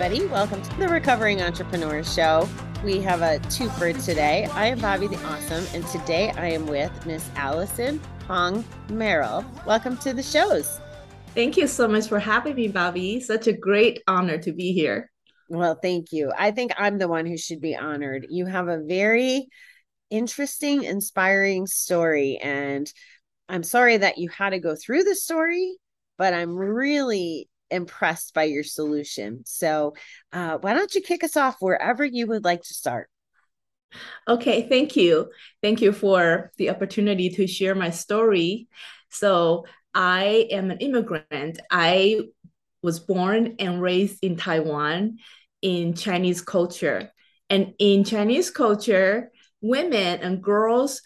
Everybody. Welcome to the Recovering Entrepreneurs Show. We have a twofer today. I am Bobbie the Awesome, and today I am with Miss Allison Hong Merrill. Welcome to the shows. Thank you so much for having me, Bobbie. Such a great honor to be here. Well, thank you. I think I'm the one who should be honored. You have a very interesting, inspiring story, and I'm sorry that you had to go through the story, but I'm really impressed by your solution. So, uh, why don't you kick us off wherever you would like to start? Okay, thank you. Thank you for the opportunity to share my story. So, I am an immigrant. I was born and raised in Taiwan in Chinese culture. And in Chinese culture, women and girls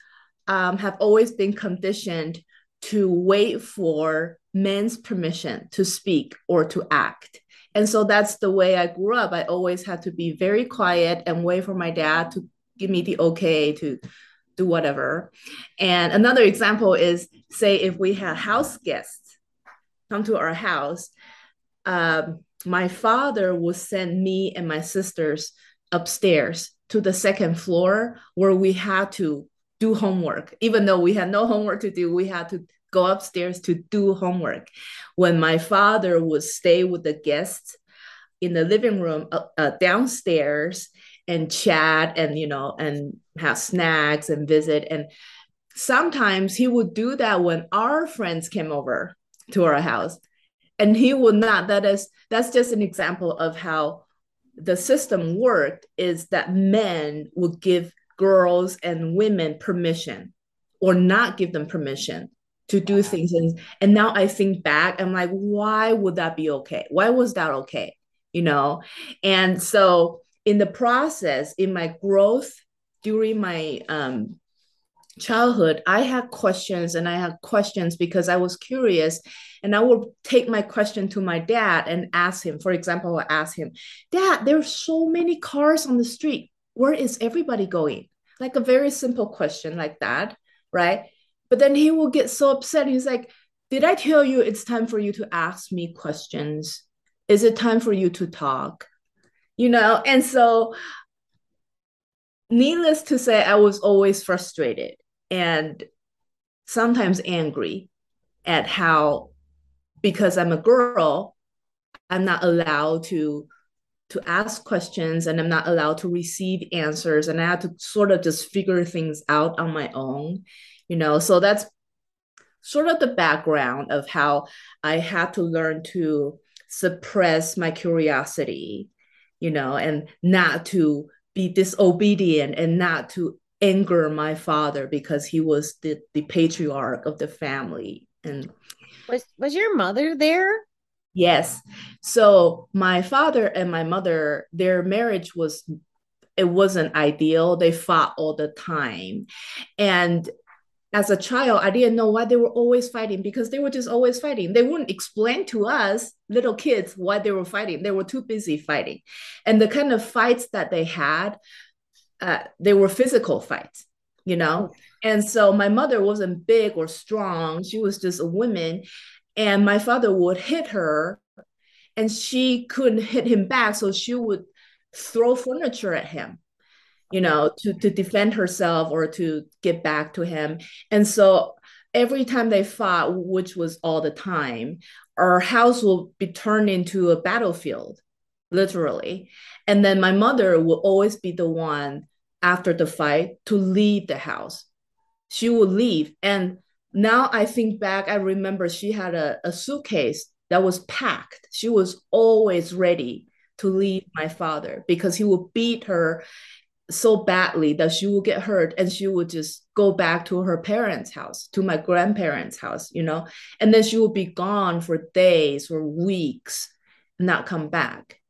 um, have always been conditioned to wait for men's permission to speak or to act. And so that's the way I grew up. I always had to be very quiet and wait for my dad to give me the okay to do whatever. And another example is say if we had house guests come to our house, um, my father would send me and my sisters upstairs to the second floor where we had to do homework. Even though we had no homework to do, we had to go upstairs to do homework. When my father would stay with the guests in the living room uh, uh, downstairs and chat and you know and have snacks and visit and sometimes he would do that when our friends came over to our house and he would not that is that's just an example of how the system worked is that men would give girls and women permission or not give them permission to do things and and now i think back i'm like why would that be okay? Why was that okay? You know? And so in the process in my growth during my um, childhood i had questions and i had questions because i was curious and i would take my question to my dad and ask him for example i ask him dad there's so many cars on the street. Where is everybody going? Like a very simple question like that right but then he will get so upset. He's like, Did I tell you it's time for you to ask me questions? Is it time for you to talk? You know, and so needless to say, I was always frustrated and sometimes angry at how, because I'm a girl, I'm not allowed to to ask questions and I'm not allowed to receive answers and I had to sort of just figure things out on my own you know so that's sort of the background of how i had to learn to suppress my curiosity you know and not to be disobedient and not to anger my father because he was the, the patriarch of the family. And was was your mother there? Yes. So my father and my mother their marriage was it wasn't ideal. They fought all the time. And as a child, I didn't know why they were always fighting because they were just always fighting. They wouldn't explain to us, little kids, why they were fighting. They were too busy fighting. And the kind of fights that they had, uh, they were physical fights, you know? And so my mother wasn't big or strong. She was just a woman. And my father would hit her and she couldn't hit him back. So she would throw furniture at him you know, to, to defend herself or to get back to him. And so every time they fought, which was all the time, our house will be turned into a battlefield, literally. And then my mother will always be the one after the fight to leave the house. She would leave. And now I think back, I remember she had a, a suitcase that was packed. She was always ready to leave my father because he would beat her so badly that she would get hurt and she would just go back to her parents' house, to my grandparents' house, you know, and then she would be gone for days or weeks, not come back.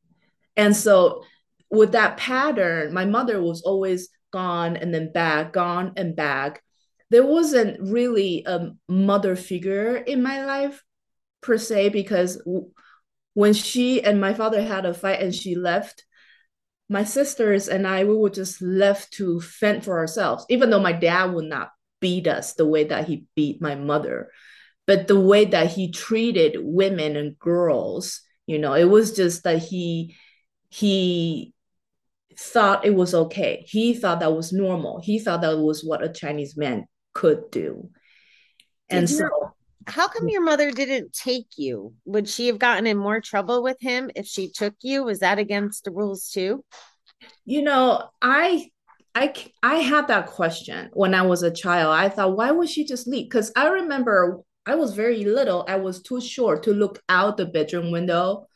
And so, with that pattern, my mother was always gone and then back, gone and back. There wasn't really a mother figure in my life per se, because when she and my father had a fight and she left, my sisters and I, we were just left to fend for ourselves, even though my dad would not beat us the way that he beat my mother. But the way that he treated women and girls, You know, it was just that he he thought it was okay. He thought that was normal. He thought that was what a Chinese man could do. Did and so how come your mother didn't take you? Would she have gotten in more trouble with him if she took you? Was that against the rules too? You know, I I I had that question when I was a child. I thought, why would she just leave? Because I remember I was very little. I was too short to look out the bedroom window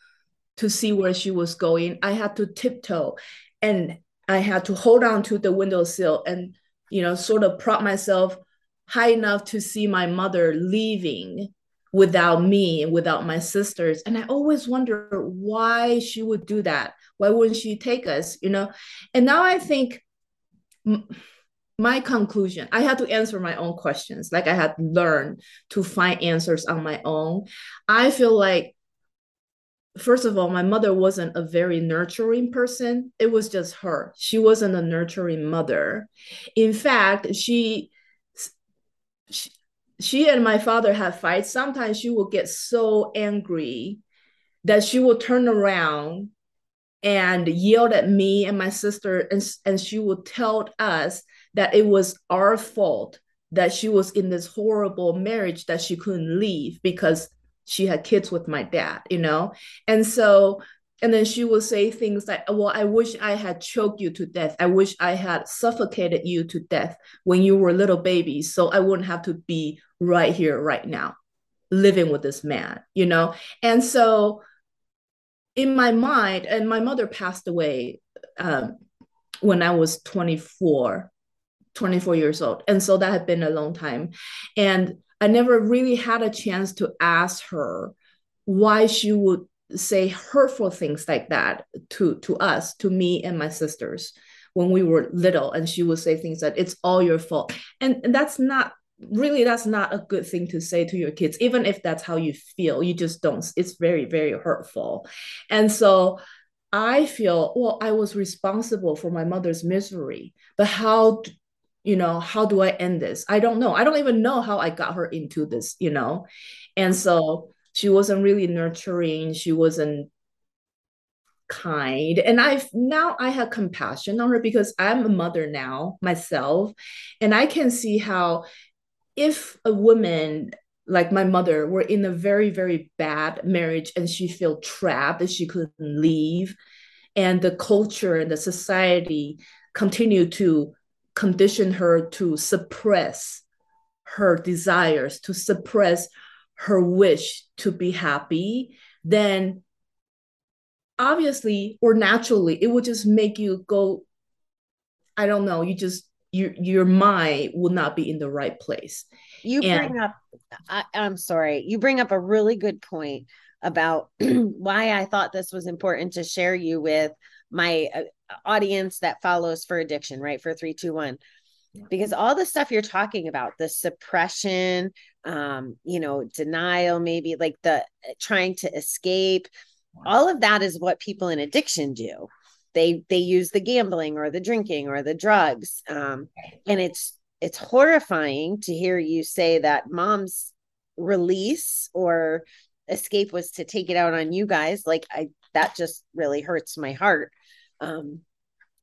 to see where she was going. I had to tiptoe and I had to hold on to the windowsill and you know sort of prop myself high enough to see my mother leaving without me and without my sisters and i always wonder why she would do that why wouldn't she take us you know and now i think my conclusion i had to answer my own questions like i had learned to find answers on my own i feel like first of all, my mother wasn't a very nurturing person. It was just her. She wasn't a nurturing mother. In fact, she, she, and my father had fights. Sometimes she would get so angry that she would turn around and yelled at me and my sister, and, and she would tell us that it was our fault that she was in this horrible marriage that she couldn't leave because she had kids with my dad, you know? And so, and then she would say things like, Well, I wish I had choked you to death. I wish I had suffocated you to death when you were little babies. So I wouldn't have to be right here, right now, living with this man, you know? And so, in my mind, and my mother passed away um, when I was 24, 24 years old. And so that had been a long time. And I never really had a chance to ask her why she would say hurtful things like that to to us, to me and my sisters when we were little, and she would say things that it's all your fault, and, and that's not really that's not a good thing to say to your kids even if that's how you feel. You just don't it's very very hurtful. And so i feel well i was responsible for my mother's misery but how you know how do i end this? I don't know. I don't even know how i got her into this you know? And so she wasn't really nurturing she wasn't kind. And i've now i have compassion on her because i'm a mother now myself and i can see how if a woman like my mother were in a very very bad marriage and she felt trapped that she couldn't leave and the culture and the society continue to condition her to suppress her desires, to suppress her wish to be happy, then obviously or naturally it would just make you go i don't know you just your your mind will not be in the right place you and, bring up I, i'm sorry you bring up a really good point about why i thought this was important to share you with my uh, audience that follows for addiction, right? For 321. Because all the stuff you're talking about, the suppression, um, you know, denial, maybe like the uh, trying to escape, all of that is what people in addiction do. They they use the gambling or the drinking or the drugs. Um, and it's it's horrifying to hear you say that mom's release or escape was to take it out on you guys. Like I that just really hurts my heart. Um,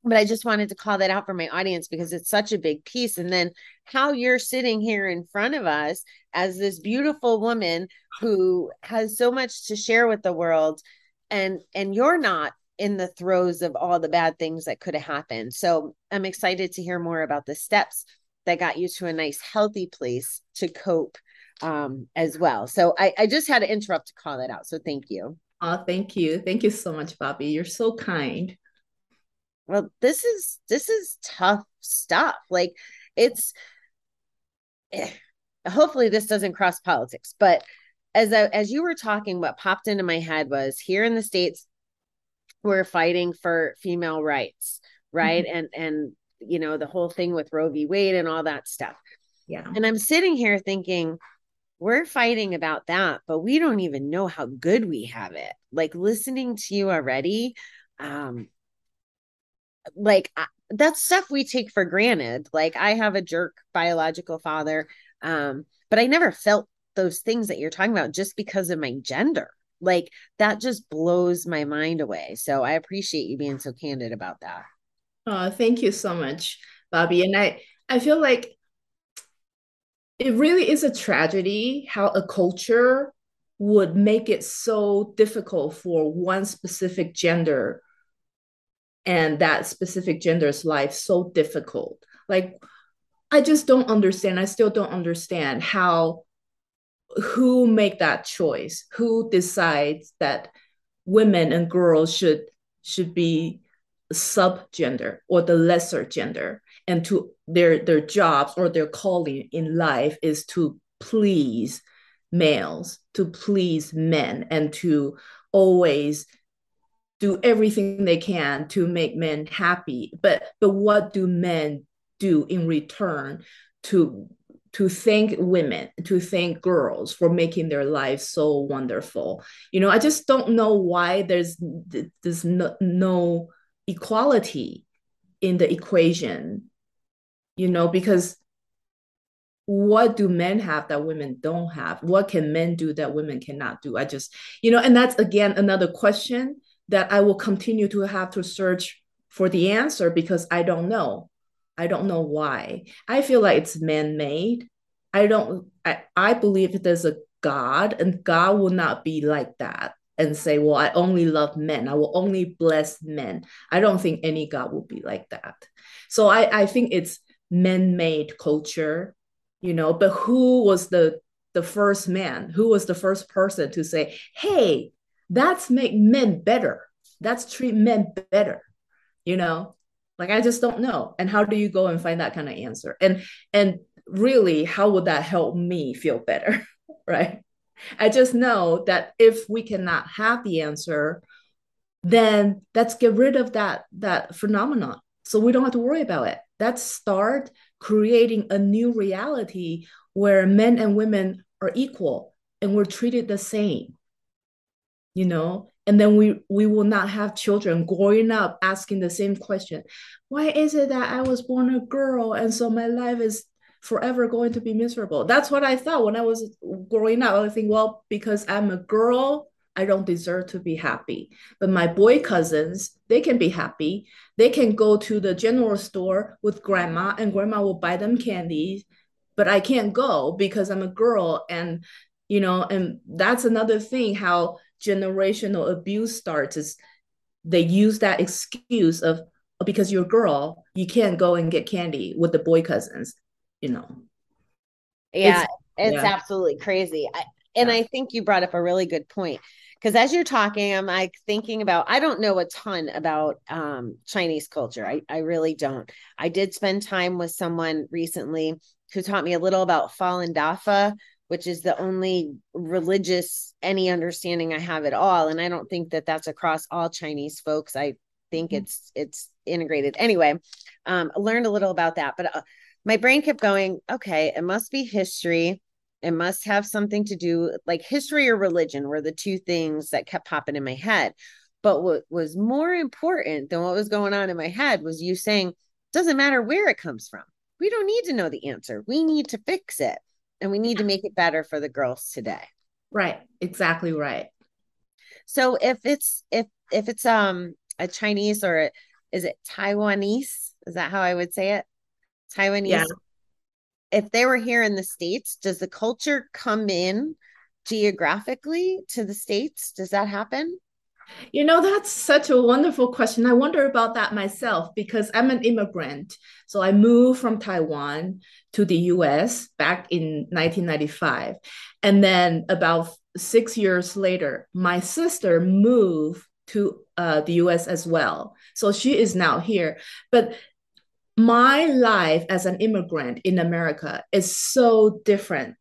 but I just wanted to call that out for my audience because it's such a big piece. And then how you're sitting here in front of us as this beautiful woman who has so much to share with the world, and and you're not in the throes of all the bad things that could have happened. So I'm excited to hear more about the steps that got you to a nice, healthy place to cope um, as well. So I, I just had to interrupt to call that out. So thank you. Oh, thank you. Thank you so much, Bobbie. You're so kind well this is this is tough stuff. Like it's eh, hopefully this doesn't cross politics but as I, as you were talking what popped into my head was here in the states we're fighting for female rights right? Mm-hmm. and and you know the whole thing with roe v. Wade and all that stuff. Yeah. And i'm sitting here thinking we're fighting about that but we don't even know how good we have it. Like listening to you already um like that's stuff we take for granted. Like I have a jerk biological father, um, but I never felt those things that you're talking about just because of my gender. Like that just blows my mind away. So I appreciate you being so candid about that. Oh, thank you so much, Bobbie. And I I feel like it really is a tragedy how a culture would make it so difficult for one specific gender and that specific gender's life so difficult. Like I just don't understand. I still don't understand how who make that choice, who decides that women and girls should should be subgender or the lesser gender and to their their jobs or their calling in life is to please males to please men and to always do everything they can to make men happy. But but what do men do in return to to thank women to thank girls for making their lives so wonderful? You know i just don't know why there's there's no, no equality in the equation you know because what do men have that women don't have? What can men do that women cannot do? I just you know and that's again another question that i will continue to have to search for the answer because i don't know i don't know why i feel like it's man-made i don't i, I believe there's a god and god will not be like that and say, well, I only love men. I will only bless men. I don't think any God will be like that. So I, I think it's man made culture, you know, but who was the the first man? Who was the first person to say, hey, that's make men better. That's treat men better, you know? Like I just don't know. And how do you go and find that kind of answer? And and really, how would that help me feel better? right? I just know that if we cannot have the answer, then let's get rid of that that phenomenon. So we don't have to worry about it. Let's start creating a new reality where men and women are equal and we're treated the same. You know, and then we we will not have children growing up asking the same question why is it that i was born a girl and so my life is forever going to be miserable. That's what I thought when I was growing up. I think, well, because I'm a girl, I don't deserve to be happy. But my boy cousins, they can be happy. They can go to the general store with grandma, and grandma will buy them candy. But I can't go because I'm a girl. And, you know, and that's another thing how generational abuse starts is they use that excuse of oh, because you're a girl, you can't go and get candy with the boy cousins you know. Yeah, it's, it's yeah. absolutely crazy. I, and yeah. I think you brought up a really good point because as you're talking, I'm like thinking about I don't know a ton about um, Chinese culture. I, I really don't. I did spend time with someone recently who taught me a little about Falun Dafa, which is the only religious any understanding I have at all. And I don't think that that's across all Chinese folks. I think mm-hmm. it's it's integrated. Anyway, um, I learned a little about that, but. Uh, my brain kept going, okay, it must be history. It must have something to do like history or religion were the two things that kept popping in my head. But what was more important than what was going on in my head was you saying, doesn't matter where it comes from. We don't need to know the answer. We need to fix it and we need to make it better for the girls today. Right. Exactly right. So if it's if if it's um a Chinese or a, is it Taiwanese? Is that how I would say it? Taiwanese. Yeah. If they were here in the States, does the culture come in geographically to the States? Does that happen? You know, that's such a wonderful question. I wonder about that myself because I'm an immigrant. So I moved from Taiwan to the US back in 1995. And then about six years later, my sister moved to uh, the US as well. So she is now here. But my life as an immigrant in America is so different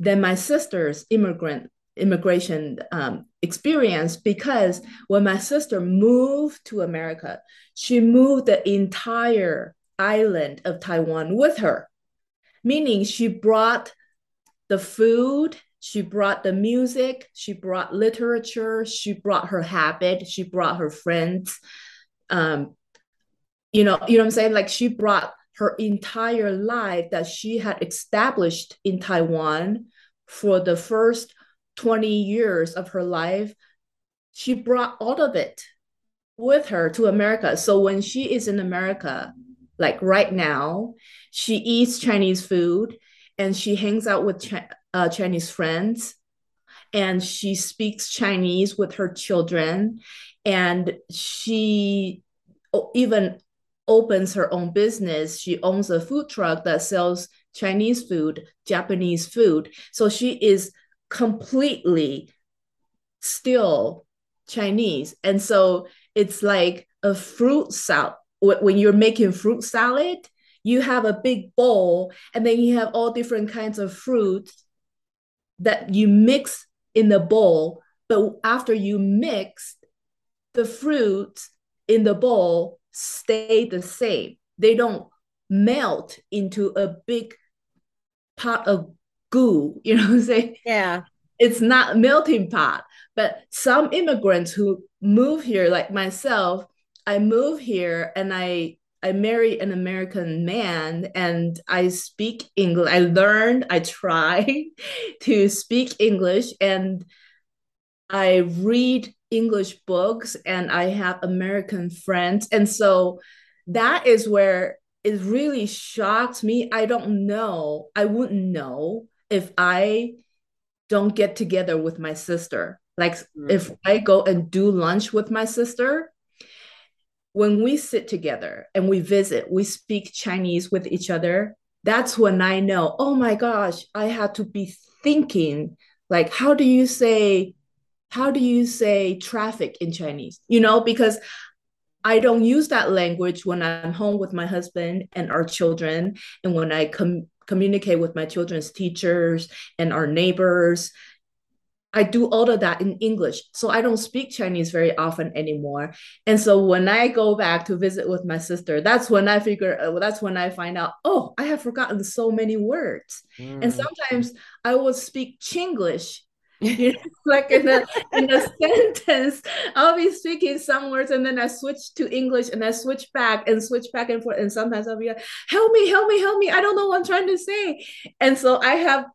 than my sister's immigrant immigration um, experience because when my sister moved to America, she moved the entire island of Taiwan with her, meaning she brought the food, she brought the music, she brought literature, she brought her habit, she brought her friends. Um, you know you know what i'm saying like she brought her entire life that she had established in taiwan for the first 20 years of her life, she brought all of it with her to America. So when she is in America, like right now, she eats Chinese food and she hangs out with uh, Chinese friends and she speaks Chinese with her children and she even opens her own business. She owns a food truck that sells Chinese food, Japanese food. So she is completely still Chinese. And so it's like a fruit salad. When you're making fruit salad, you have a big bowl and then you have all different kinds of fruits that you mix in the bowl. But after you mix, the fruits in the bowl stay the same. They don't melt into a big pot of goo. You know what I'm saying? Yeah. It's not melting pot. But some immigrants who move here, like myself, I move here and I I marry an American man and I speak English. I learned, I try to speak English and I read English books and I have American friends. And so that is where it really shocked me. I don't know. I wouldn't know if I don't get together with my sister. Like mm-hmm. if I go and do lunch with my sister, when we sit together and we visit, we speak Chinese with each other. That's when I know, oh my gosh, I had to be thinking like, how do you say, how do you say traffic in Chinese? You know, because I don't use that language when I'm home with my husband and our children, and when I com- communicate with my children's teachers and our neighbors. I do all of that in English. So I don't speak Chinese very often anymore. And so when I go back to visit with my sister, that's when I figure, uh, that's when I find out, oh, I have forgotten so many words. Mm. And sometimes I will speak Chinglish. Like in a in a sentence, I'll be speaking some words and then I switch to English and I switch back and switch back and forth. And sometimes I'll be like, help me, help me, help me. I don't know what I'm trying to say. And so I have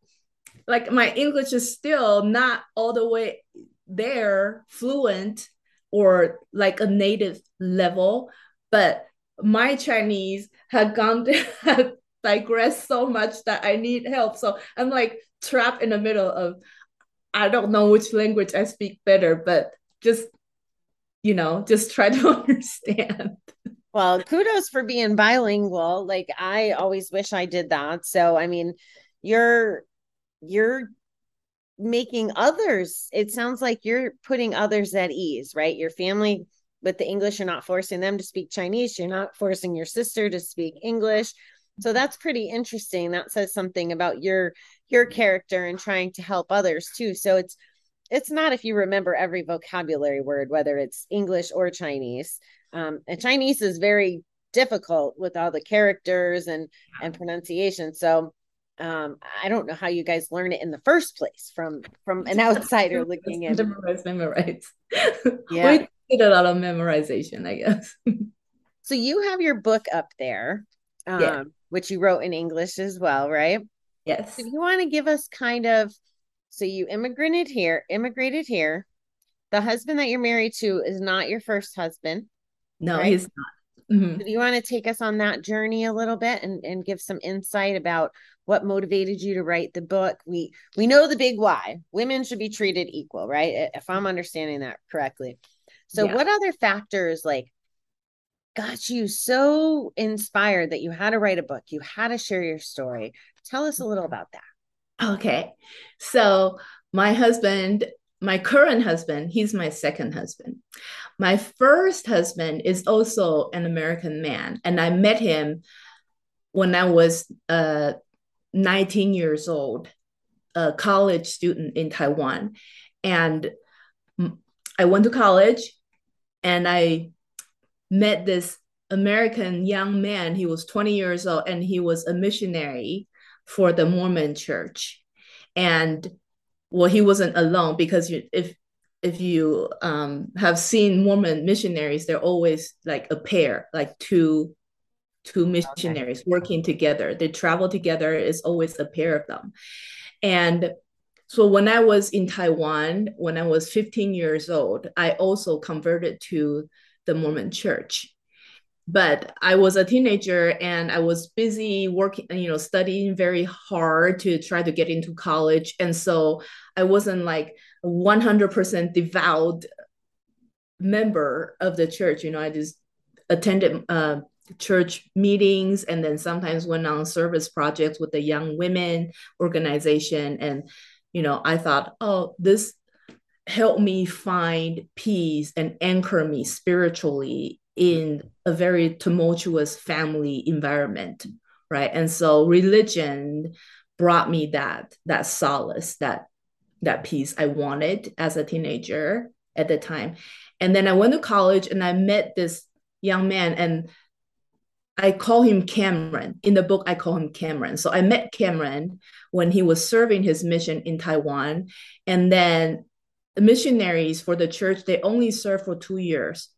like my English is still not all the way there fluent or like a native level, but my Chinese had gone had digressed so much that I need help. So I'm like trapped in the middle of I don't know which language I speak better, but just you know, just try to understand. Well, kudos for being bilingual. Like I always wish I did that. So I mean, you're you're making others it sounds like you're putting others at ease right your family with the english you're not forcing them to speak chinese you're not forcing your sister to speak english so that's pretty interesting that says something about your your character and trying to help others too. So it's it's not if you remember every vocabulary word whether it's english or chinese. Um, and chinese is very difficult with all the characters and and pronunciation. So um i don't know how you guys learn it in the first place from from an outsider looking in. Memorize memorize. Yeah. We did a lot of memorization i guess. So you have your book up there um yeah. which you wrote in english as well right yes if you want to give us kind of so you immigrated here immigrated here the husband that you're married to is not your first husband no right? he's not Mm-hmm. Do you want to take us on that journey a little bit and, and give some insight about what motivated you to write the book? We we know the big why. Women should be treated equal, right? If I'm understanding that correctly. So yeah. what other factors like got you so inspired that you had to write a book, you had to share your story? Tell us a little about that. Okay. So my husband my current husband, he's my second husband. My first husband is also an American man, and I met him when I was uh, 19 years old, a college student in Taiwan. And I went to college and I met this American young man. He was 20 years old and he was a missionary for the Mormon church. And well he wasn't alone because you, if if you um, have seen Mormon missionaries, they're always like a pair, like two two missionaries okay. working together. They travel together. It's always a pair of them, and so when I was in Taiwan, when I was 15 years old, I also converted to the Mormon church. But I was a teenager and I was busy working, you know, studying very hard to try to get into college. And so I wasn't like 100% devout member of the church. You know, I just attended uh, church meetings and then sometimes went on service projects with the young women organization and you know i thought oh this helped me find peace and anchor me spiritually in a very tumultuous family environment right and so religion brought me that that solace that that peace i wanted as a teenager at the time and then i went to college and i met this young man and I call him Cameron. In the book, I call him Cameron. So I met Cameron when he was serving his mission in Taiwan. And then the missionaries for the church, they only serve for two years.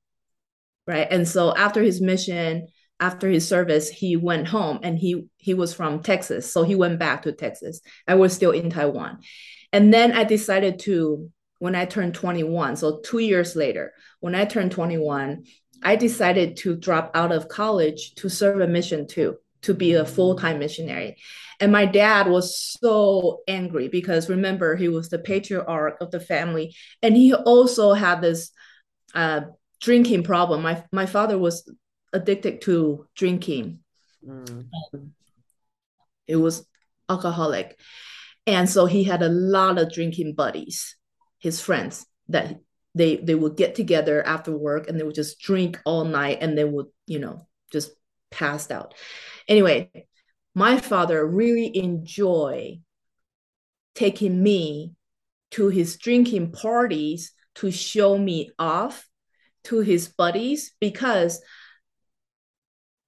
Right. And so after his mission, after his service, he went home and he he was from Texas. So he went back to Texas. I was still in Taiwan. And then I decided to, when I turned 21, so two years later, when I turned 21, I decided to drop out of college to serve a mission too, to be a full time missionary. And my dad was so angry because remember, he was the patriarch of the family. And he also had this uh, drinking problem. My, my father was addicted to drinking, mm. it was alcoholic. And so he had a lot of drinking buddies, his friends that they they would get together after work and they would just drink all night and they would you know just passed out anyway my father really enjoy taking me to his drinking parties to show me off to his buddies because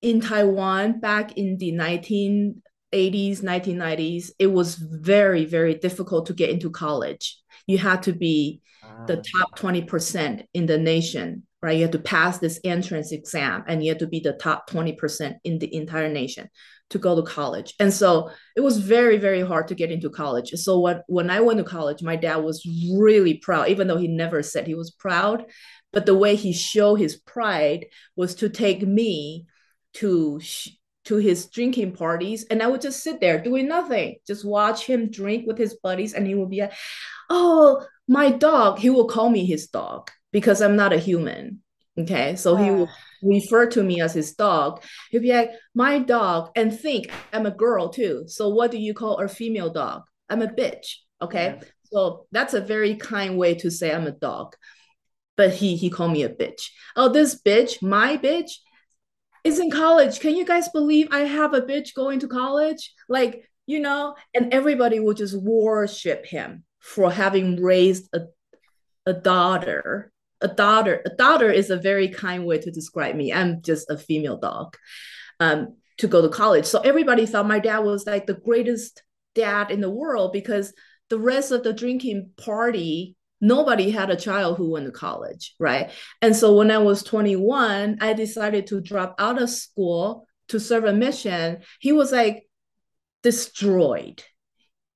in Taiwan back in the 1980s 1990s it was very very difficult to get into college. You had to be the top 20% in the nation, right? You have to pass this entrance exam and you have to be the top 20% in the entire nation to go to college. And so it was very, very hard to get into college. So what when I went to college, my dad was really proud, even though he never said he was proud. But the way he showed his pride was to take me to to his drinking parties and I would just sit there doing nothing, just watch him drink with his buddies and he would be like, "Oh, my dog, he will call me his dog because I'm not a human. Okay. So he will refer to me as his dog. He'll be like, my dog, and think I'm a girl too. So what do you call a female dog? I'm a bitch. Okay. Yeah. So that's a very kind way to say I'm a dog. But he he called me a bitch. Oh, this bitch, my bitch, is in college. Can you guys believe I have a bitch going to college? Like, you know, and everybody will just worship him for having raised a, a daughter a daughter a daughter is a very kind way to describe me. I'm just a female dog um, to go to college. So everybody thought my dad was like the greatest dad in the world because the rest of the drinking party nobody had a child who went to college right? And so when i was 21 i decided to drop out of school to serve a mission. He was like destroyed.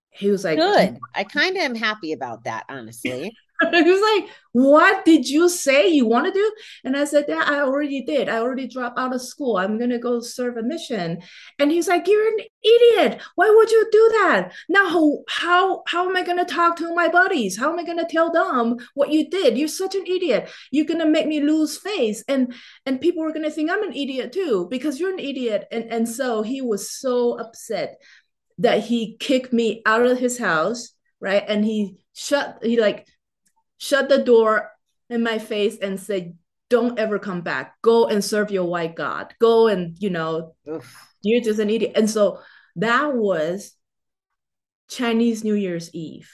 He was like, Good. I kind of am happy about that, honestly. he was like, What did you say you want to do? And I said, Yeah, I already did. I already dropped out of school. I'm going to go serve a mission. And he's like, You're an idiot. Why would you do that? Now, how, how, how am I going to talk to my buddies? How am I going to tell them what you did? You're such an idiot. You're going to make me lose face. And, and people are going to think I'm an idiot too, because you're an idiot. And, and so he was so upset that he kicked me out of his house, right? And he shut he like shut the door in my face and said, "Don't ever come back. Go and serve your white god. Go and you know, Oof. you're just an idiot." And so that was Chinese New Year's Eve.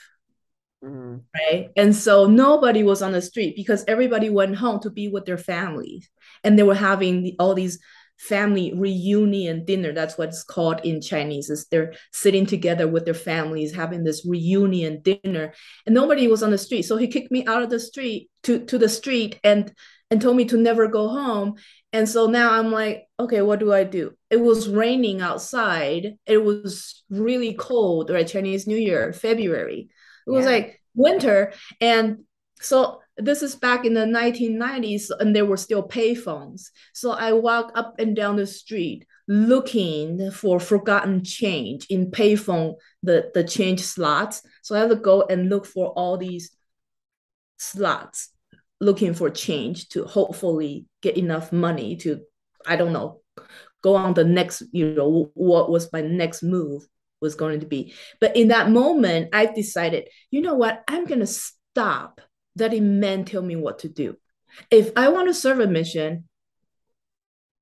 Mm-hmm. Right. And so nobody was on the street because everybody went home to be with their families. And they were having all these family reunion dinner. That's what it's called in Chinese. Is they're sitting together with their families having this reunion dinner, and nobody was on the street. So he kicked me out of the street to to the street and and told me to never go home. And so now I'm like, okay, what do I do? It was raining outside. It was really cold, right? Chinese New Year, February, It was yeah. like winter. And so this is back in the 1990s and there were still payphones. So I walk up and down the street looking for forgotten change in payphone, the, the change slots. So I have to go and look for all these slots, looking for change to hopefully get enough money to, I don't know, go on the next, you know, what was my next move was going to be. But in that moment, I decided, you know what, I'm going to stop letting men tell me what to do. If I want to serve a mission,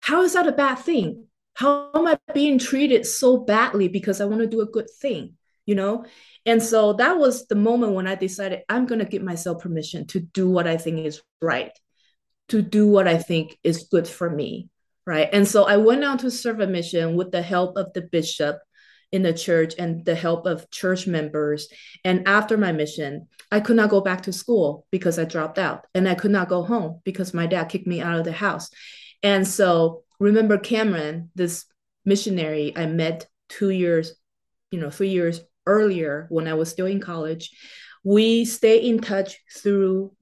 how is that a bad thing? How am I being treated so badly because I want to do a good thing? You know? And so that was the moment when I decided I'm going to give myself permission to do what I think is right, to do what I think is good for me. Right. And so I went out to serve a mission with the help of the bishop in the church and the help of church members. And after my mission, I could not go back to school because I dropped out, and I could not go home because my dad kicked me out of the house. And so, remember Cameron, this missionary I met two years, you know, three years earlier when I was still in college. We stay in touch through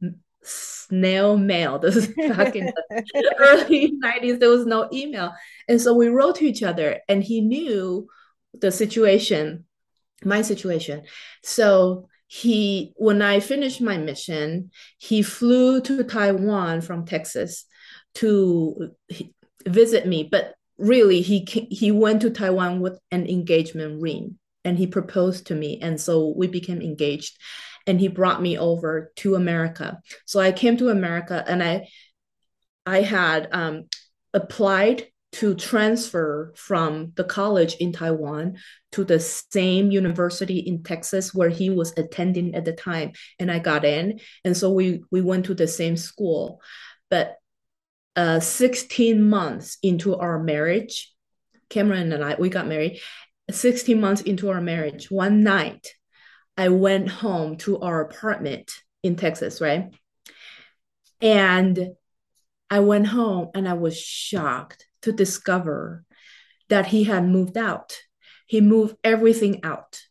snail mail. This is back in the early 90s. There was no email. And so we wrote to each other, and he knew the situation, my situation. So he, when I finished my mission, he flew to Taiwan from Texas to visit me. But really, he he went to Taiwan with an engagement ring, and he proposed to me, and so we became engaged. And he brought me over to America. So I came to America, and I I had um, applied to transfer from the college in Taiwan to the same university in Texas where he was attending at the time. And I got in and so we we went to the same school. But uh 16 months into our marriage Cameron and I we got married 16 months into our marriage one night I went home to our apartment in Texas right? And I went home and I was shocked to discover that he had moved out. He moved everything out.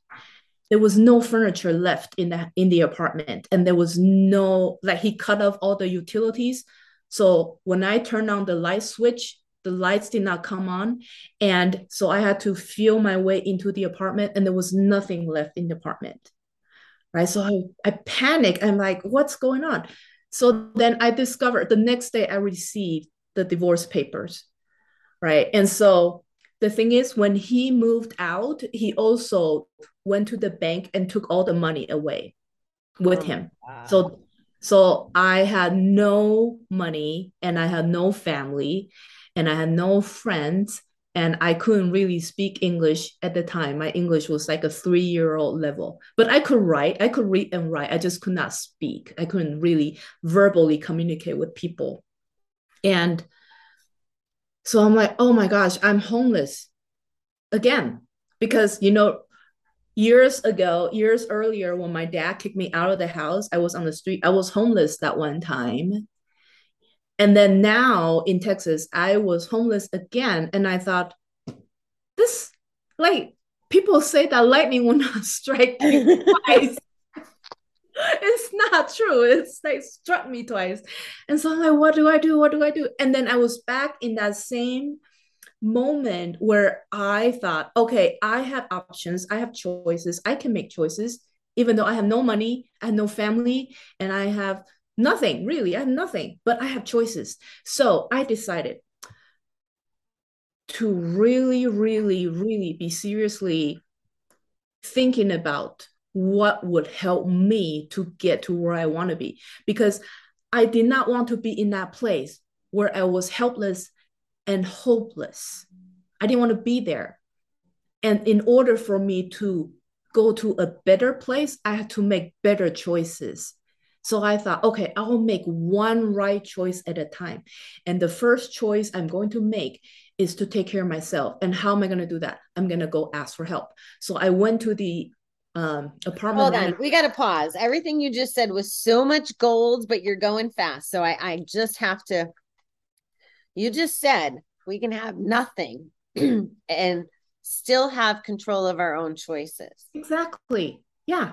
There was no furniture left in the in the apartment, and there was no like he cut off all the utilities. So when I turned on the light switch, the lights did not come on, and so I had to feel my way into the apartment, and there was nothing left in the apartment. Right, so I, I panic. I'm like, what's going on? So then I discovered the next day I received the divorce papers right? And so the thing is, when he moved out, he also went to the bank and took all the money away with oh, him. Wow. So so I had no money and I had no family and I had no friends and I couldn't really speak English at the time. My English was like a three year old level, but I could write, I could read and write. I just could not speak. I couldn't really verbally communicate with people. And so I'm like, oh my gosh, I'm homeless again. Because, you know, years ago, years earlier, when my dad kicked me out of the house, I was on the street. I was homeless that one time. And then now in Texas, I was homeless again. And I thought, this, like, people say that lightning will not strike you twice it's not true. It's like struck me twice. And so I'm like, what do I do? What do I do? And then I was back in that same moment where I thought, okay, I have options, I have choices, I can make choices, even though I have no money, I have no family, and I have nothing really. I have nothing, but I have choices. So I decided to really, really, really be seriously thinking about what would help me to get to where I want to be. Because I did not want to be in that place where I was helpless and hopeless. I didn't want to be there. And in order for me to go to a better place, I had to make better choices. So I thought, okay, I'll make one right choice at a time. And the first choice I'm going to make is to take care of myself. And how am I going to do that? I'm going to go ask for help. So I went to the um apartment hold on we gotta pause everything you just said was so much gold but you're going fast so i i just have to you just said we can have nothing and still have control of our own choices exactly yeah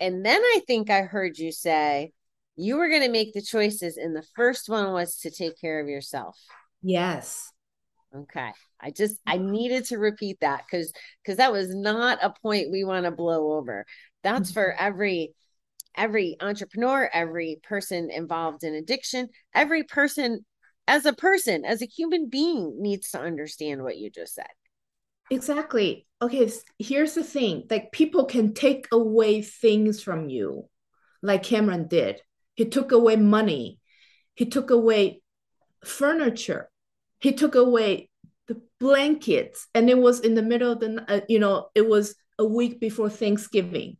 and then I think I heard you say you were going to make the choices, and the first one was to take care of yourself. Yes. Okay. I just I needed to repeat that because because that was not a point we want to blow over. That's for mm-hmm. every every entrepreneur, every person involved in addiction, every person as a person, as a human being needs to understand what you just said. Exactly. Okay, here's the thing. Like people can take away things from you, like Cameron did. He took away money. He took away furniture. He took away the blankets and it was in the middle of the uh, you know it was a week before thanksgiving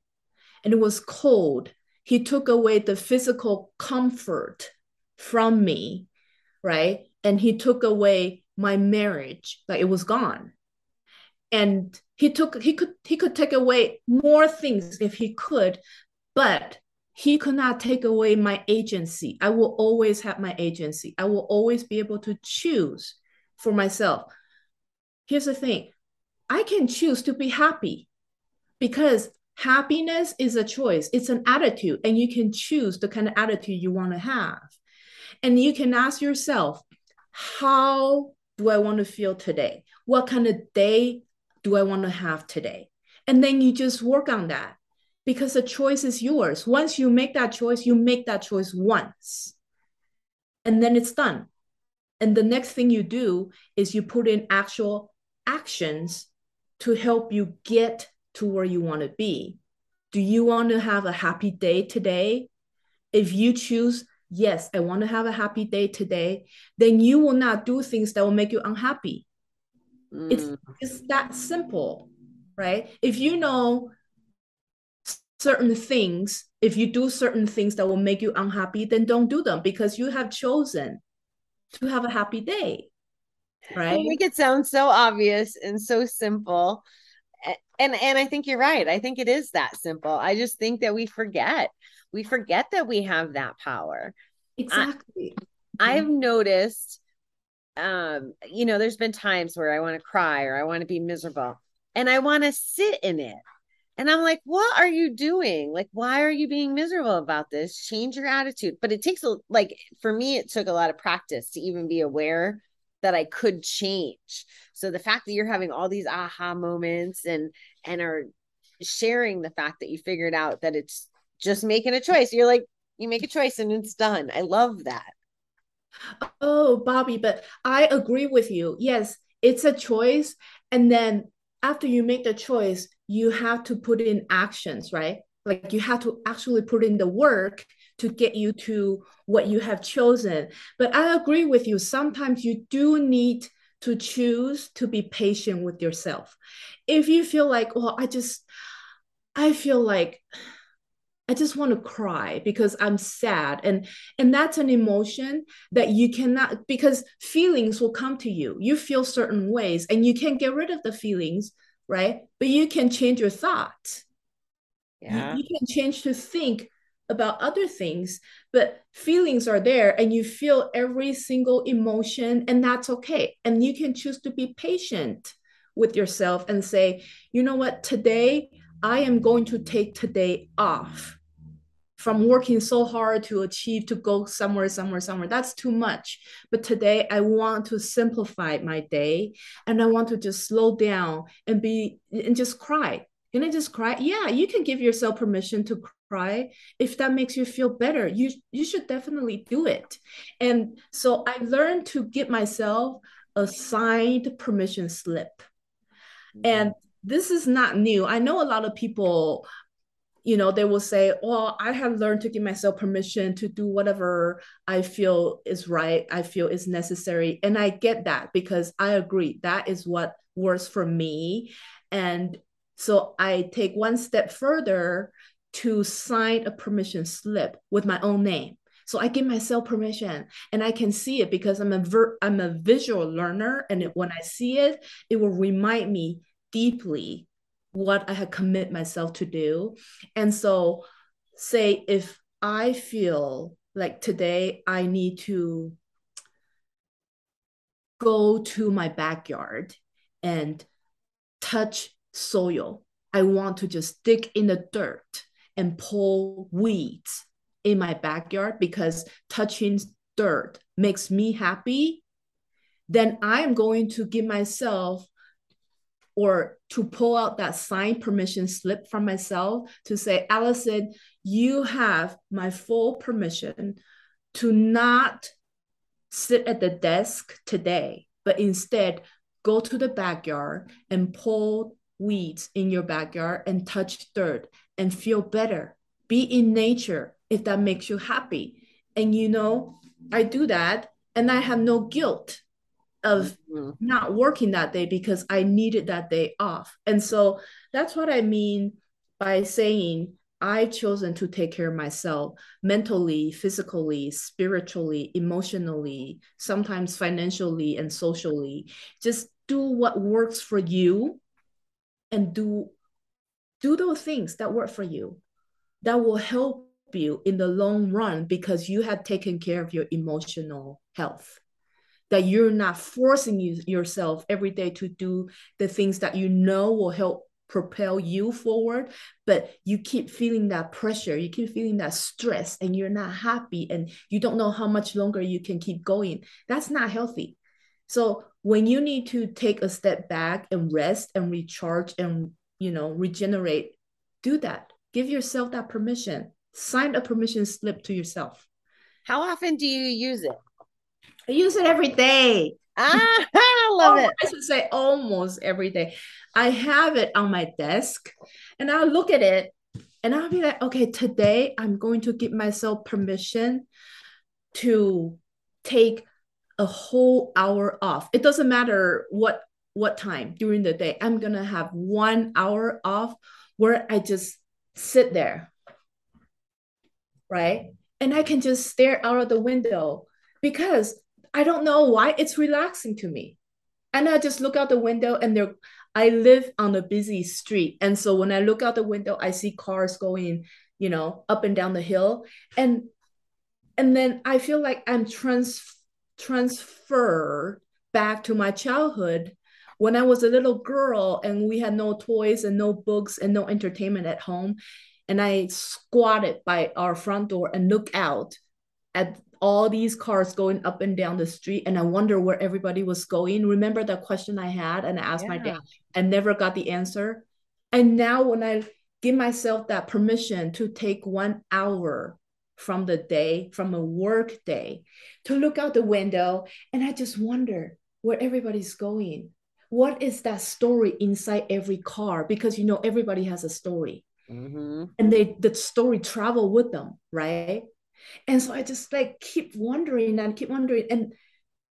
and it was cold. He took away the physical comfort from me right? And he took away my marriage like it was gone. And he took he could he could take away more things if he could but he could not take away my agency i will always have my agency i will always be able to choose for myself here's the thing I can choose to be happy because happiness is a choice, it's an attitude, and you can choose the kind of attitude you want to have. And you can ask yourself, how do I want to feel today? What kind of day do I want to have today? And then you just work on that because the choice is yours. Once you make that choice, you make that choice once, and then it's done. And the next thing you do is you put in actual actions to help you get to where you want to be. Do you want to have a happy day today? If you choose, yes, I want to have a happy day today, then you will not do things that will make you unhappy. Mm. It's, it's that simple, right? If you know certain things, if you do certain things that will make you unhappy, then don't do them because you have chosen to have a happy day right? you make it sound so obvious and so simple. And and i think you're right. I think it is that simple. I just think that we forget we forget that we have that power. Exactly. I, i've noticed um you know there's been times where i want to cry or i want to be miserable and i want to sit in it and i'm like what are you doing like why are you being miserable about this change your attitude but it takes a like for me it took a lot of practice to even be aware that I could change. So the fact that you're having all these aha moments and and are sharing the fact that you figured out that it's just making a choice. You're like you make a choice and it's done. I love that. Oh, Bobbie, but I agree with you. Yes, it's a choice and then after you make the choice, you have to put in actions, right? Like you have to actually put in the work to get you to what you have chosen. But I agree with you. Sometimes you do need to choose to be patient with yourself. If you feel like, well, I just, I feel like I just want to cry because I'm sad and and that's an emotion that you cannot because feelings will come to you. You feel certain ways and you can't get rid of the feelings, right? But you can change your thoughts. Yeah. You, you can change to think about other things, but feelings are there and you feel every single emotion, and that's okay. And you can choose to be patient with yourself and say, you know what, today I am going to take today off from working so hard to achieve to go somewhere somewhere somewhere. That's too much. But today i want to simplify my day and i want to just slow down and be and just cry. Can i just cry? Yeah you can give yourself permission to cry if that makes you feel better. You you should definitely do it. And so i learned to give myself a signed permission slip. Mm-hmm. and this is not new. I know a lot of people you know they will say well i have learned to give myself permission to do whatever i feel is right i feel is necessary. And i get that because i agree that is what works for me. And so i take one step further to sign a permission slip with my own name. So I give myself permission and I can see it because I'm a ver- I'm a visual learner. And it, when I see it, it will remind me deeply what I had commit myself to do. And so say if I feel like today I need to go to my backyard and touch soil. I want to just dig in the dirt and pull weeds in my backyard because touching dirt makes me happy, then I'm going to give myself or to pull out that signed permission slip from myself to say, Allison, you have my full permission to not sit at the desk today, but instead go to the backyard and pull weeds in your backyard and touch dirt and feel better. Be in nature if that makes you happy. And you know, I do that and I have no guilt of mm-hmm. not working that day because I needed that day off. And so that's what I mean by saying I've chosen to take care of myself mentally, physically, spiritually, emotionally, sometimes financially and socially. Just do what works for you and do do those things that work for you that will help you in the long run because you have taken care of your emotional health that you're not forcing you, yourself every day to do the things that you know will help propel you forward but you keep feeling that pressure you keep feeling that stress and you're not happy and you don't know how much longer you can keep going. That's not healthy. So when you need to take a step back and rest and recharge and you know regenerate do that. Give yourself that permission. Sign a permission slip to yourself. How often do you use it i use it every day ah, I love oh, it. I should say almost every day. I have it on my desk and I'll look at it and I'll be like, okay, today I'm going to give myself permission to take a whole hour off. It doesn't matter what what time during the day. I'm going to have 1 hour off where I just sit there. Right? And I can just stare out of the window because I don't know why it's relaxing to me. And I just look out the window and there I live on a busy street. And so when I look out the window, I see cars going, you know, up and down the hill. And and then I feel like I'm trans transferred back to my childhood when I was a little girl and we had no toys and no books and no entertainment at home. And I squatted by our front door and look out at all these cars going up and down the street and i wonder where everybody was going. Remember that question i had and i asked yeah. my dad and never got the answer? And now when i give myself that permission to take one hour from the day from a work day to look out the window and i just wonder where everybody's going. What is that story inside every car? Because you know everybody has a story. Mm-hmm. and they the story travel with them right and so I just like keep wondering and keep wondering. And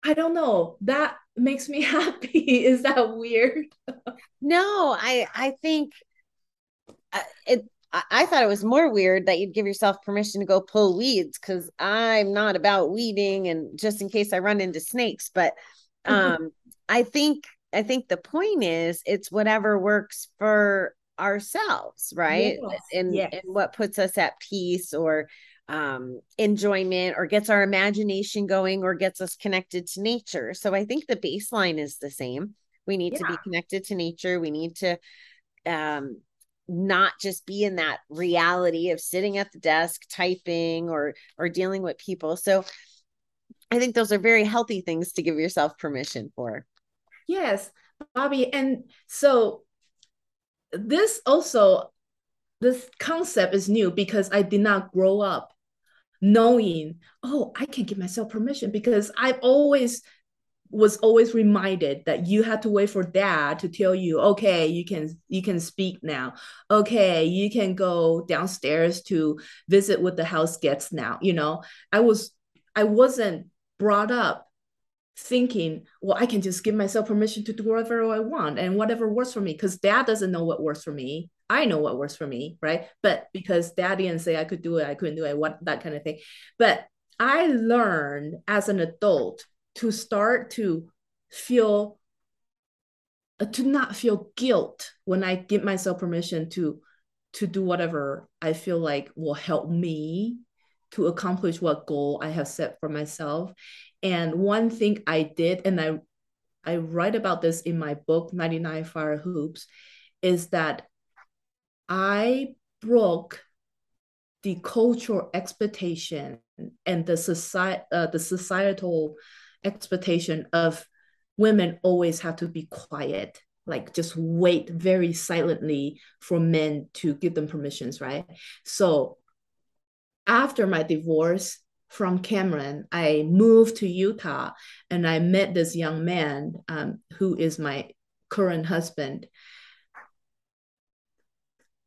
I don't know, that makes me happy. Is that weird? no, I I think uh, it I thought it was more weird that you'd give yourself permission to go pull weeds because I'm not about weeding and just in case I run into snakes. But um, I think I think the point is it's whatever works for ourselves, right? Yes, and yes. and what puts us at peace or um, enjoyment or gets our imagination going or gets us connected to nature. So I think the baseline is the same. We need yeah. to be connected to nature. We need to um, not just be in that reality of sitting at the desk typing or or dealing with people. So I think those are very healthy things to give yourself permission for. Yes, Bobbie. And so this also this concept is new because I did not grow up knowing, oh, I can give myself permission because I've always was always reminded that you had to wait for dad to tell you okay you can you can speak now. Okay you can go downstairs to visit with the house guests now you know? I was i wasn't brought up thinking well i can just give myself permission to do whatever i want and whatever works for me because dad doesn't know what works for me I know what works for me, right? But because dad didn't say I could do it, I couldn't do it, what that kind of thing. But I learned as an adult to start to feel uh, to not feel guilt when I give myself permission to to do whatever I feel like will help me to accomplish what goal I have set for myself. And one thing I did, and I I write about this in my book 99 Fire Hoops, is that I broke the cultural expectation and the society uh, the societal expectation of women always have to be quiet like just wait very silently for men to give them permissions right? So after my divorce from cameron i moved to utah and i met this young man um, who is my current husband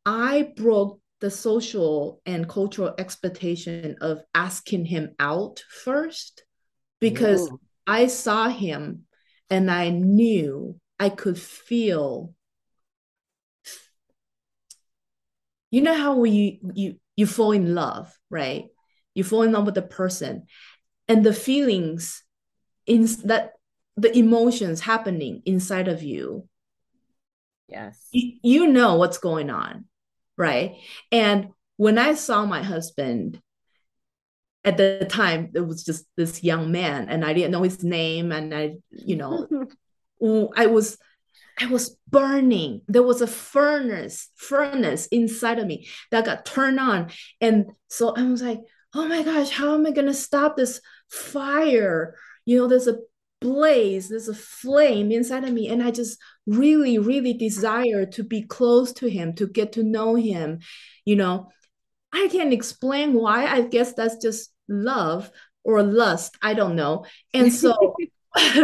i broke the social and cultural expectation of asking him out first because. I saw him and I knew I could feel you know how you you you fall in love, right? You fall in love with the person and the feelings in that the emotions happening inside of you. Yes. You, you know what's going on, right? And when I saw my husband at the time it was just this young man and i didn't know his name and i you know i was i was burning there was a furnace furnace inside of me that got turned on and so i was like oh my gosh how am i going to stop this fire you know there's a blaze there's a flame inside of me and i just really really desire to be close to him to get to know him you know I can't explain why. I guess that's just love or lust. I don't know. And so,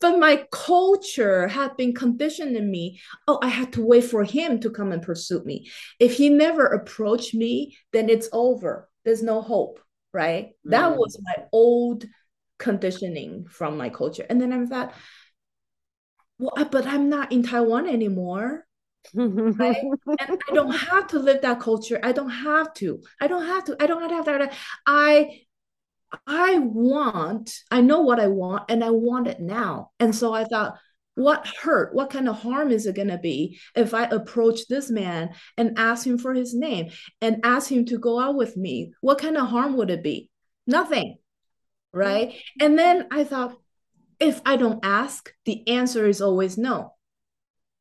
but my culture had been conditioning me. Oh, I had to wait for him to come and pursue me. If he never approached me, then it's over. There's no hope, right? Mm. That was my old conditioning from my culture. And then I thought, well, but I'm not in Taiwan anymore right? and I don't have to live that culture. I don't have to. I don't have to. I don't have to have that. I I want, I know what I want and I want it now. And so I thought, what hurt? What kind of harm is it going to be if I approach this man and ask him for his name and ask him to go out with me? What kind of harm would it be? Nothing. Right. Mm-hmm. And then I thought, if I don't ask, the answer is always no.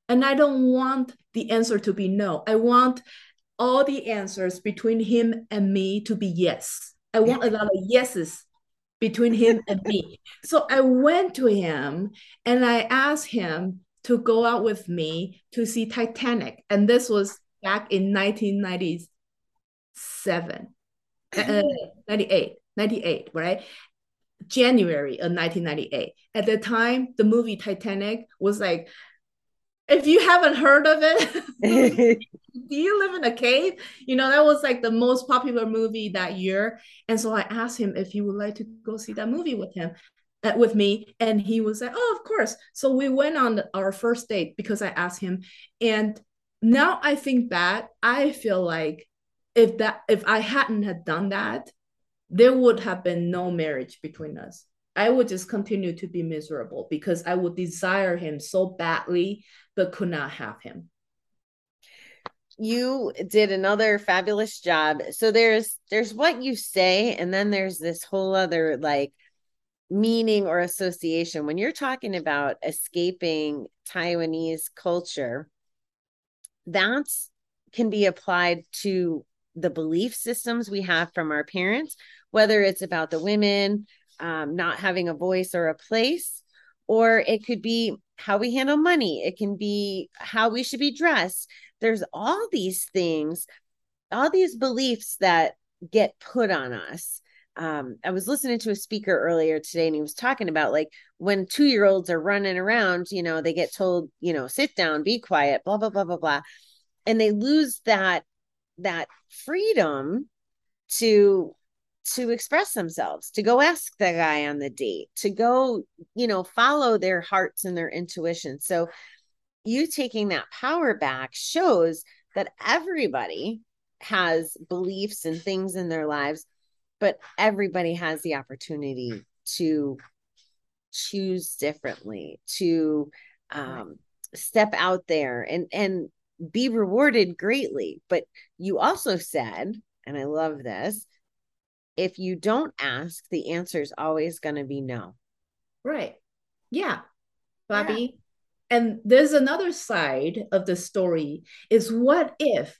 And I don't want the answer to be no. I want all the answers between him and me to be yes. I want a lot of yeses between him and me. So I went to him and I asked him to go out with me to see Titanic. And this was back in 1997, uh, 98, 98, right? January of 1998. At the time, the movie Titanic was like if you haven't heard of it, do you live in a cave? You know, that was like the most popular movie that year. And so I asked him if he would like to go see that movie with him, uh, with me. And he was like, oh, of course. So we went on our first date because I asked him. And now I think back, I feel like if that if I hadn't had done that, there would have been no marriage between us. I would just continue to be miserable because I would desire him so badly, but could not have him. You did another fabulous job. So there's there's what you say, and then there's this whole other like meaning or association. When you're talking about escaping Taiwanese culture, that's can be applied to the belief systems we have from our parents, whether it's about the women um, not having a voice or a place, or it could be how we handle money, it can be how we should be dressed. There's all these things, all these beliefs that get put on us. Um, I was listening to a speaker earlier today and he was talking about like when two year olds are running around, you know, they get told, you know, sit down, be quiet, blah, blah, blah, blah, blah. And they lose that that freedom to to express themselves, to go ask the guy on the date, to go, you know, follow their hearts and their intuition. So you taking that power back shows that everybody has beliefs and things in their lives, but everybody has the opportunity to choose differently, to um, step out there and and be rewarded greatly. But you also said, and I love this, if you don't ask, the answer is always going to be no. Right. Yeah. Bobbie. Yeah. And there's another side of the story is what if,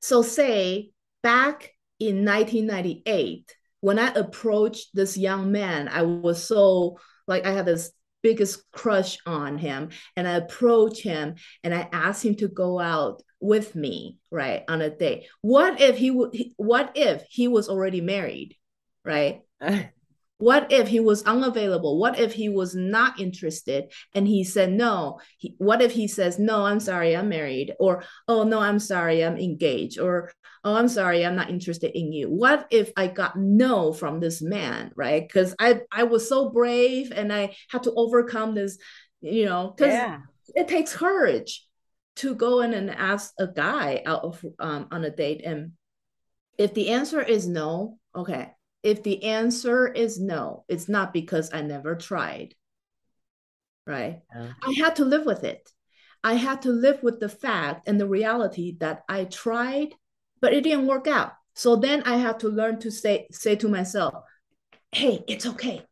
so say back in 1998 when I approached this young man, I was so like I had this biggest crush on him and I approached him and I asked him to go out with me, right, on a date. What if he would what if he was already married, right? what if he was unavailable what if he was not interested and he said no he, what if he says no i'm sorry i'm married or oh no i'm sorry i'm engaged or oh i'm sorry i'm not interested in you what if i got no from this man right because i i was so brave and i had to overcome this you know because yeah. it takes courage to go in and ask a guy out of um, on a date and if the answer is no okay if the answer is no, it's not because I never tried. Right? Yeah. I had to live with it. I had to live with the fact and the reality that I tried, but it didn't work out. So then I have to learn to say say to myself, "Hey, it's okay.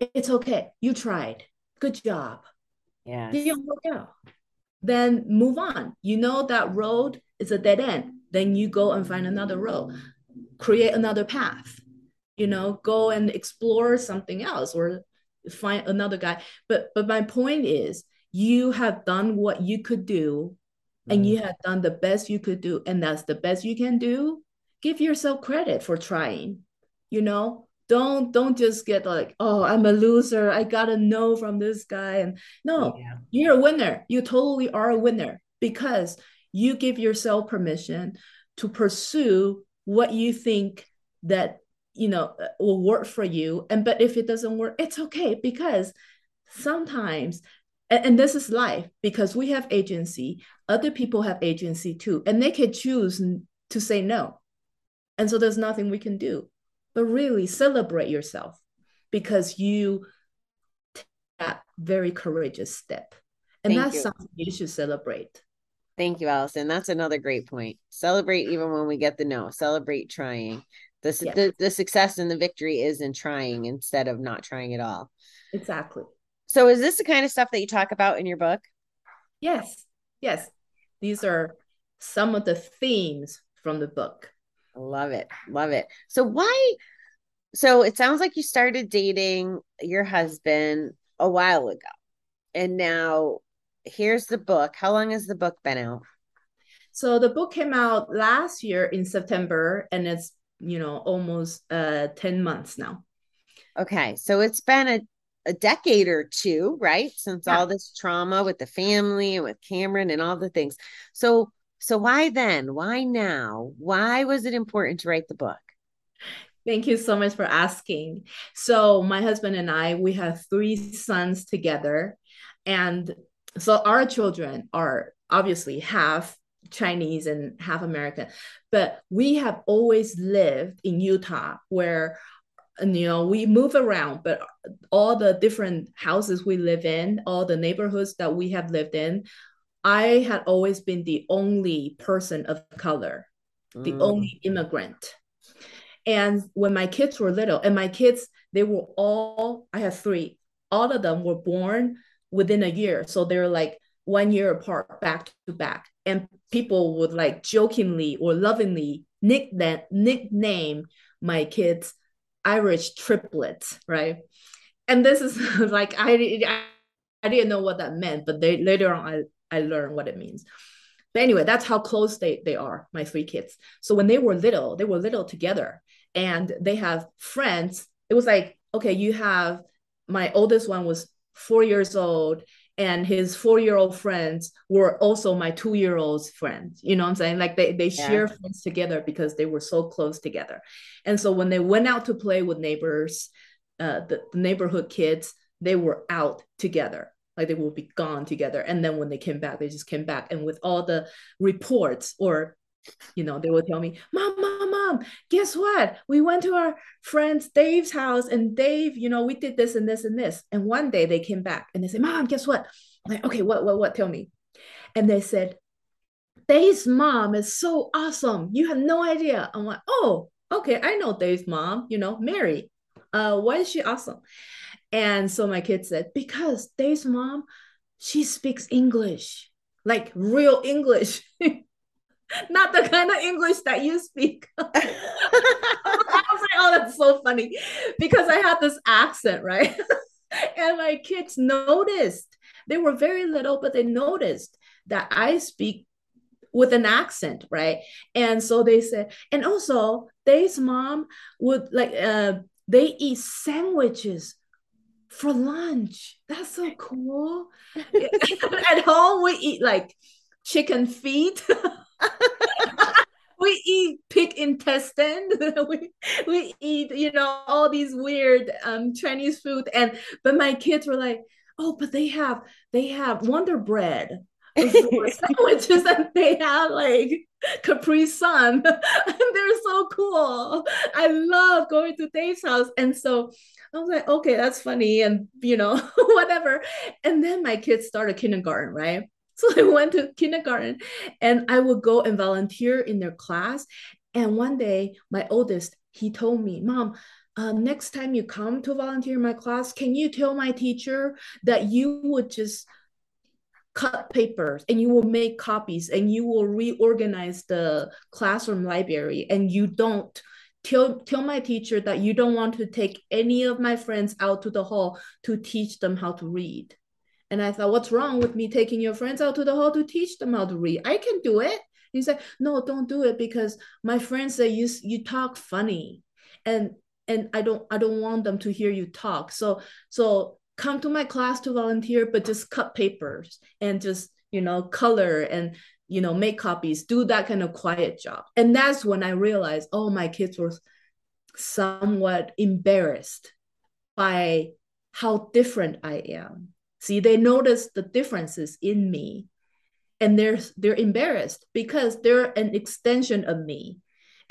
It's okay. You tried. Good job. Yeah. Didn't work out. Then move on. You know that road is a dead end. Then you go and find another road. Create another path you know go and explore something else or find another guy but but my point is you have done what you could do and you mm-hmm. have done the best you could do and that's the best you can do give yourself credit for trying you know don't don't just get like oh i'm a loser. I gotta know from this guy. And no yeah. you're a winner. You totally are a winner because you give yourself permission to pursue what you think that you know uh, will work for you. And but if it doesn't work it's okay because sometimes and, and this is life because we have agency. Other people have agency too and they can choose to say no. And so there's nothing we can do but really celebrate yourself because you take that very courageous step and Thank that's you. something you should celebrate Thank you, Allison. That's another great point. Celebrate even when we get the no. Celebrate trying. The, yeah. the, the success and the victory is in trying instead of not trying at all. Exactly. So is this the kind of stuff that you talk about in your book? Yes. Yes. These are some of the themes from the book. Love it. Love it. So why so it sounds like you started dating your husband a while ago. And now here's the book. How long has the book been out? So the book came out last year in September and it's you know almost uh 10 months now okay so it's been a, a decade or two right since yeah. all this trauma with the family and with cameron and all the things so so why then why now why was it important to write the book Thank you so much for asking. So, my husband and I, we have three sons together. And so, our children are obviously half Chinese and half American. But we have always lived in Utah where you know we move around but all the different houses we live in all the neighborhoods that we have lived in i had always been the only person of color the mm. only immigrant. And when my kids were little and my kids they were all i have three all of them were born within a year. So they're like one year apart back to back. And people would like jokingly or lovingly nickname nickname my kids irish triplets right? And this is like I, I didn't know what that meant but they later on i i learned what it means. But anyway that's how close they they are my three kids. So when they were little they were little together and they have friends. It was like okay you have my oldest one was four years old and his four-year-old friends were also my two-year-old's friends. You know what i'm saying? Like they, they yeah. share friends together because they were so close together. And so when they went out to play with neighbors uh, the, the neighborhood kids they were out together like they will be gone together and then when they came back they just came back and with all the reports or you know, they would tell me, Mom, Mom, Mom, guess what? We went to our friend's Dave's house and Dave, you know, we did this and this and this. And one day they came back and they said, Mom, guess what? I'm like, okay, what, what, what? Tell me. And they said, Dave's mom is so awesome. You have no idea. I'm like, oh, okay, I know Dave's mom, you know, Mary. Uh, why is she awesome? And so my kid said, because Dave's mom, she speaks English, like real English. not the kind of English that you speak. I was like, oh, that's so funny because I had this accent, right? and my kids noticed. They were very little, but they noticed that I speak with an accent, right? And so they said, and also Dave's mom would like uh they eat sandwiches for lunch. That's so cool. At home, we eat like chicken feet. we eat pig intestine. we, we eat, you know, all these weird um, Chinese food. And but my kids were like, oh, but they have they have Wonder Bread sandwiches and they have like Capri Sun. and they're so cool. I love going to Dave's house. And so I was like, okay, that's funny. And you know, whatever. And then my kids started kindergarten, right? So I went to kindergarten and I would go and volunteer in their class. And one day, my oldest, he told me, Mom, uh, next time you come to volunteer in my class, can you tell my teacher that you would just cut papers and you will make copies and you will reorganize the classroom library and you don't tell tell my teacher that you don't want to take any of my friends out to the hall to teach them how to read and I thought, what's wrong with me taking your friends out to the hall to teach them how to read? I can do it. He said, no, don't do it because my friends say you you talk funny, and and I don't I don't want them to hear you talk. So so come to my class to volunteer, but just cut papers and just you know color and you know make copies, do that kind of quiet job. And that's when I realized, oh, my kids were somewhat embarrassed by how different I am See, they notice the differences in me and they're they're embarrassed because they're an extension of me.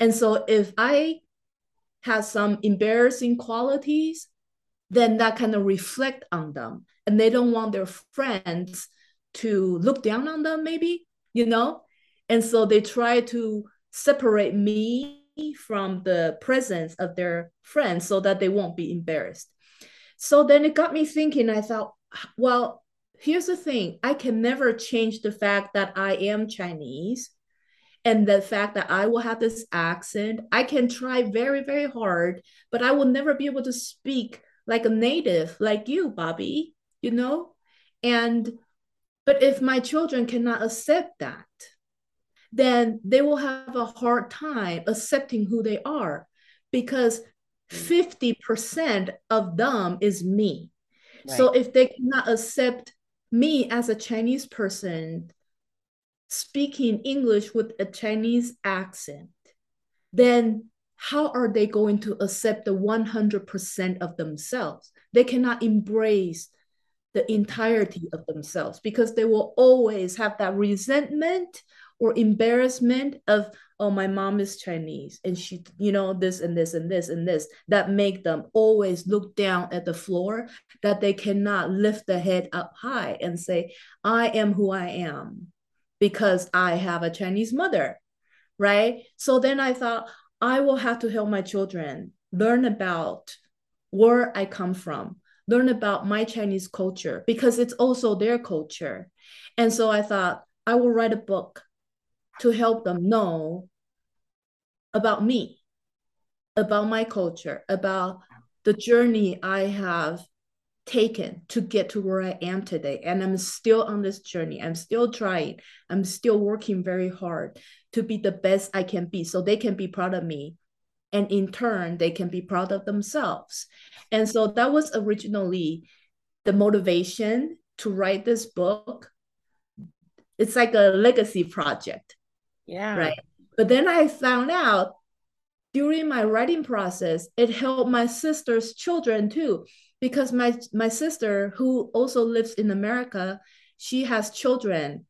And so if I have some embarrassing qualities, then that kind of reflect on them. And they don't want their friends to look down on them, maybe, you know? And so they try to separate me from the presence of their friends so that they won't be embarrassed. So then it got me thinking, I thought, well, here's the thing I can never change the fact that I am Chinese and the fact that I will have this accent. I can try very, very hard, but I will never be able to speak like a native, like you, Bobbie, you know? And, but if my children cannot accept that, then they will have a hard time accepting who they are because 50% mm. of them is me. So if they cannot accept me as a Chinese person speaking English with a Chinese accent, then how are they going to accept the 100% of themselves? They cannot embrace the entirety of themselves because they will always have that resentment or embarrassment of oh my mom is chinese and she you know this and this and this and this that make them always look down at the floor that they cannot lift the head up high and say i am who i am because i have a chinese mother right so then i thought i will have to help my children learn about where i come from learn about my chinese culture because it's also their culture and so i thought i will write a book to help them know about me, about my culture, about the journey I have taken to get to where I am today. And I'm still on this journey. I'm still trying. I'm still working very hard to be the best I can be so they can be proud of me. And in turn, they can be proud of themselves. And so that was originally the motivation to write this book. It's like a legacy project yeah. Right. But then I found out during my writing process, it helped my sister's children too, because my my sister, who also lives in America, she has children.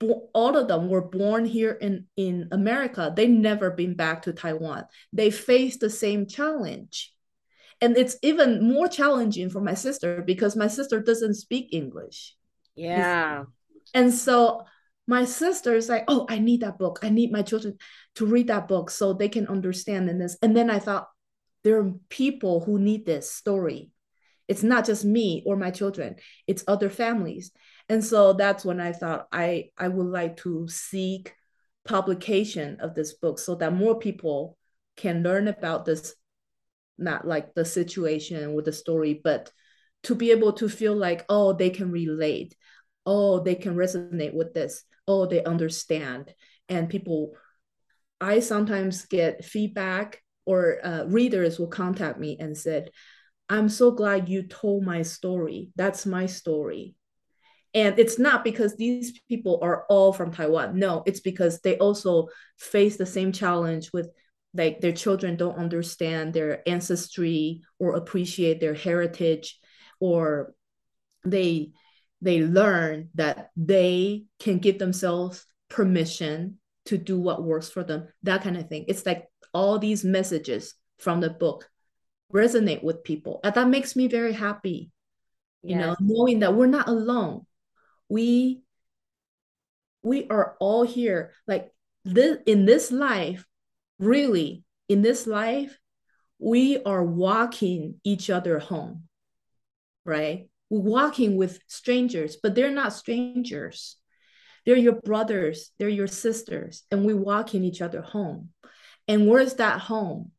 All of them were born here in, in America. They never been back to Taiwan. They face the same challenge. And it's even more challenging for my sister because my sister doesn't speak English. Yeah. And so my sister is like, oh, I need that book. I need my children to read that book so they can understand in this. And then I thought, there are people who need this story. It's not just me or my children, it's other families. And so that's when I thought I, I would like to seek publication of this book so that more people can learn about this not like the situation with the story but to be able to feel like oh they can relate. Oh they can resonate with this. Oh they understand. And people i sometimes get feedback or uh, readers will contact me and said i'm so glad you told my story. That's my story and it's not because these people are all from taiwan. No it's because they also face the same challenge with like their children don't understand their ancestry or appreciate their heritage or they they learn that they can give themselves permission to do what works for them that kind of thing. It's like all these messages from the book resonate with people and that makes me very happy you yes. know knowing that we're not alone we we are all here. Like this in this life really in this life we are walking each other home right? We're walking with strangers but they're not strangers. They're your brothers they're your sisters and we walk in each other home. And where's that home?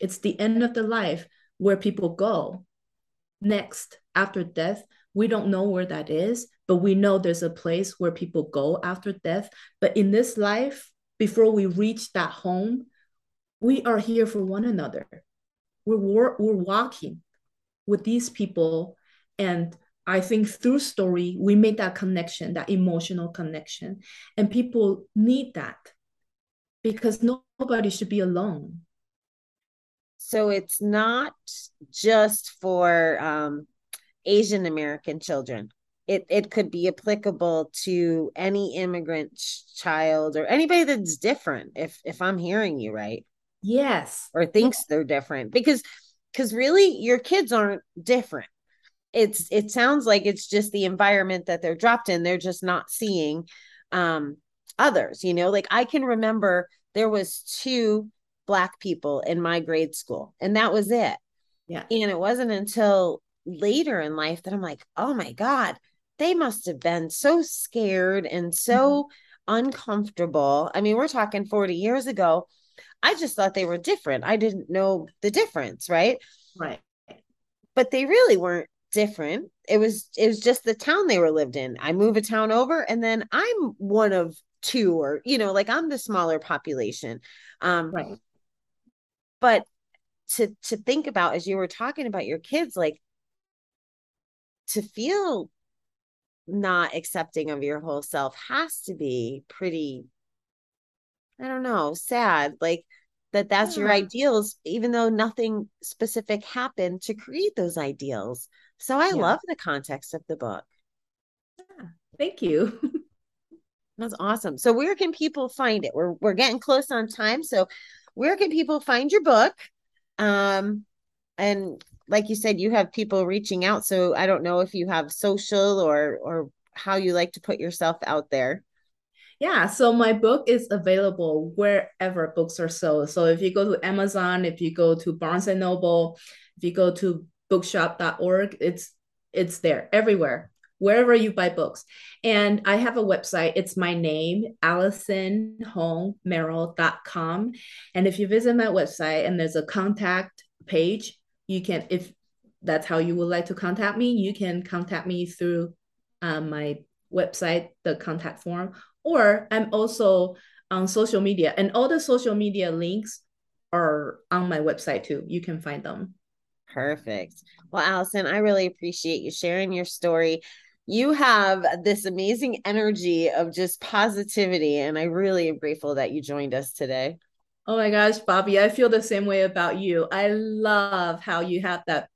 It's the end of the life where people go. Next after death we don't know where that is but we know there's a place where people go after death but in this life before we reach that home we are here for one another we're, we're walking with these people and I think through story, we made that connection, that emotional connection. And people need that because nobody should be alone. So it's not just for um, Asian American children. It, it could be applicable to any immigrant ch- child or anybody that's different if if i'm hearing you right. Yes. Or thinks they're different because because really your kids aren't different. It's it sounds like it's just the environment that they're dropped in. They're just not seeing um others you know? Like i can remember there was two black people in my grade school and that was it. Yeah. And it wasn't until later in life that i'm like oh my god they must have been so scared and so mm-hmm. uncomfortable i mean we're talking 40 years ago i just thought they were different i didn't know the difference right right but they really weren't different. It was it was just the town they were lived in. I move a town over and then I'm one of two or you know, like I'm the smaller population. Um right. But to to think about as you were talking about your kids like to feel not accepting of your whole self has to be pretty I don't know, sad. Like that that's yeah. your ideals even though nothing specific happened to create those ideals so I yeah. love the context of the book. Yeah, thank you. That's awesome. So where can people find it? We're we're getting close on time. So where can people find your book? Um and like you said, you have people reaching out. So I don't know if you have social or or how you like to put yourself out there. Yeah, so my book is available wherever books are sold. So if you go to Amazon, if you go to Barnes and Noble, if you go to bookshop.org. It's it's there everywhere, wherever you buy books. And I have a website. It's my name, AllisonHongMerrill.com. And if you visit my website and there's a contact page, you can, if that's how you would like to contact me, you can contact me through um, my website, the contact form, or I'm also on social media, and all the social media links are on my website too. You can find them. Perfect. Well, Allison, I really appreciate you sharing your story. You have this amazing energy of just positivity, and I really am grateful that you joined us today. Oh my gosh, Bobbie, I feel the same way about you. I love how you have that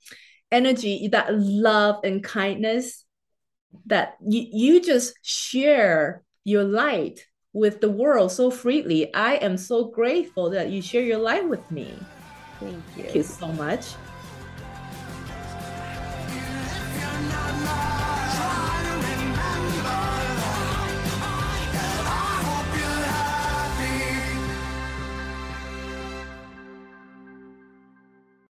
energy, that love and kindness that you, you just share your light with the world so freely. I am so grateful that you share your light with me. Thank you. Thank you so much.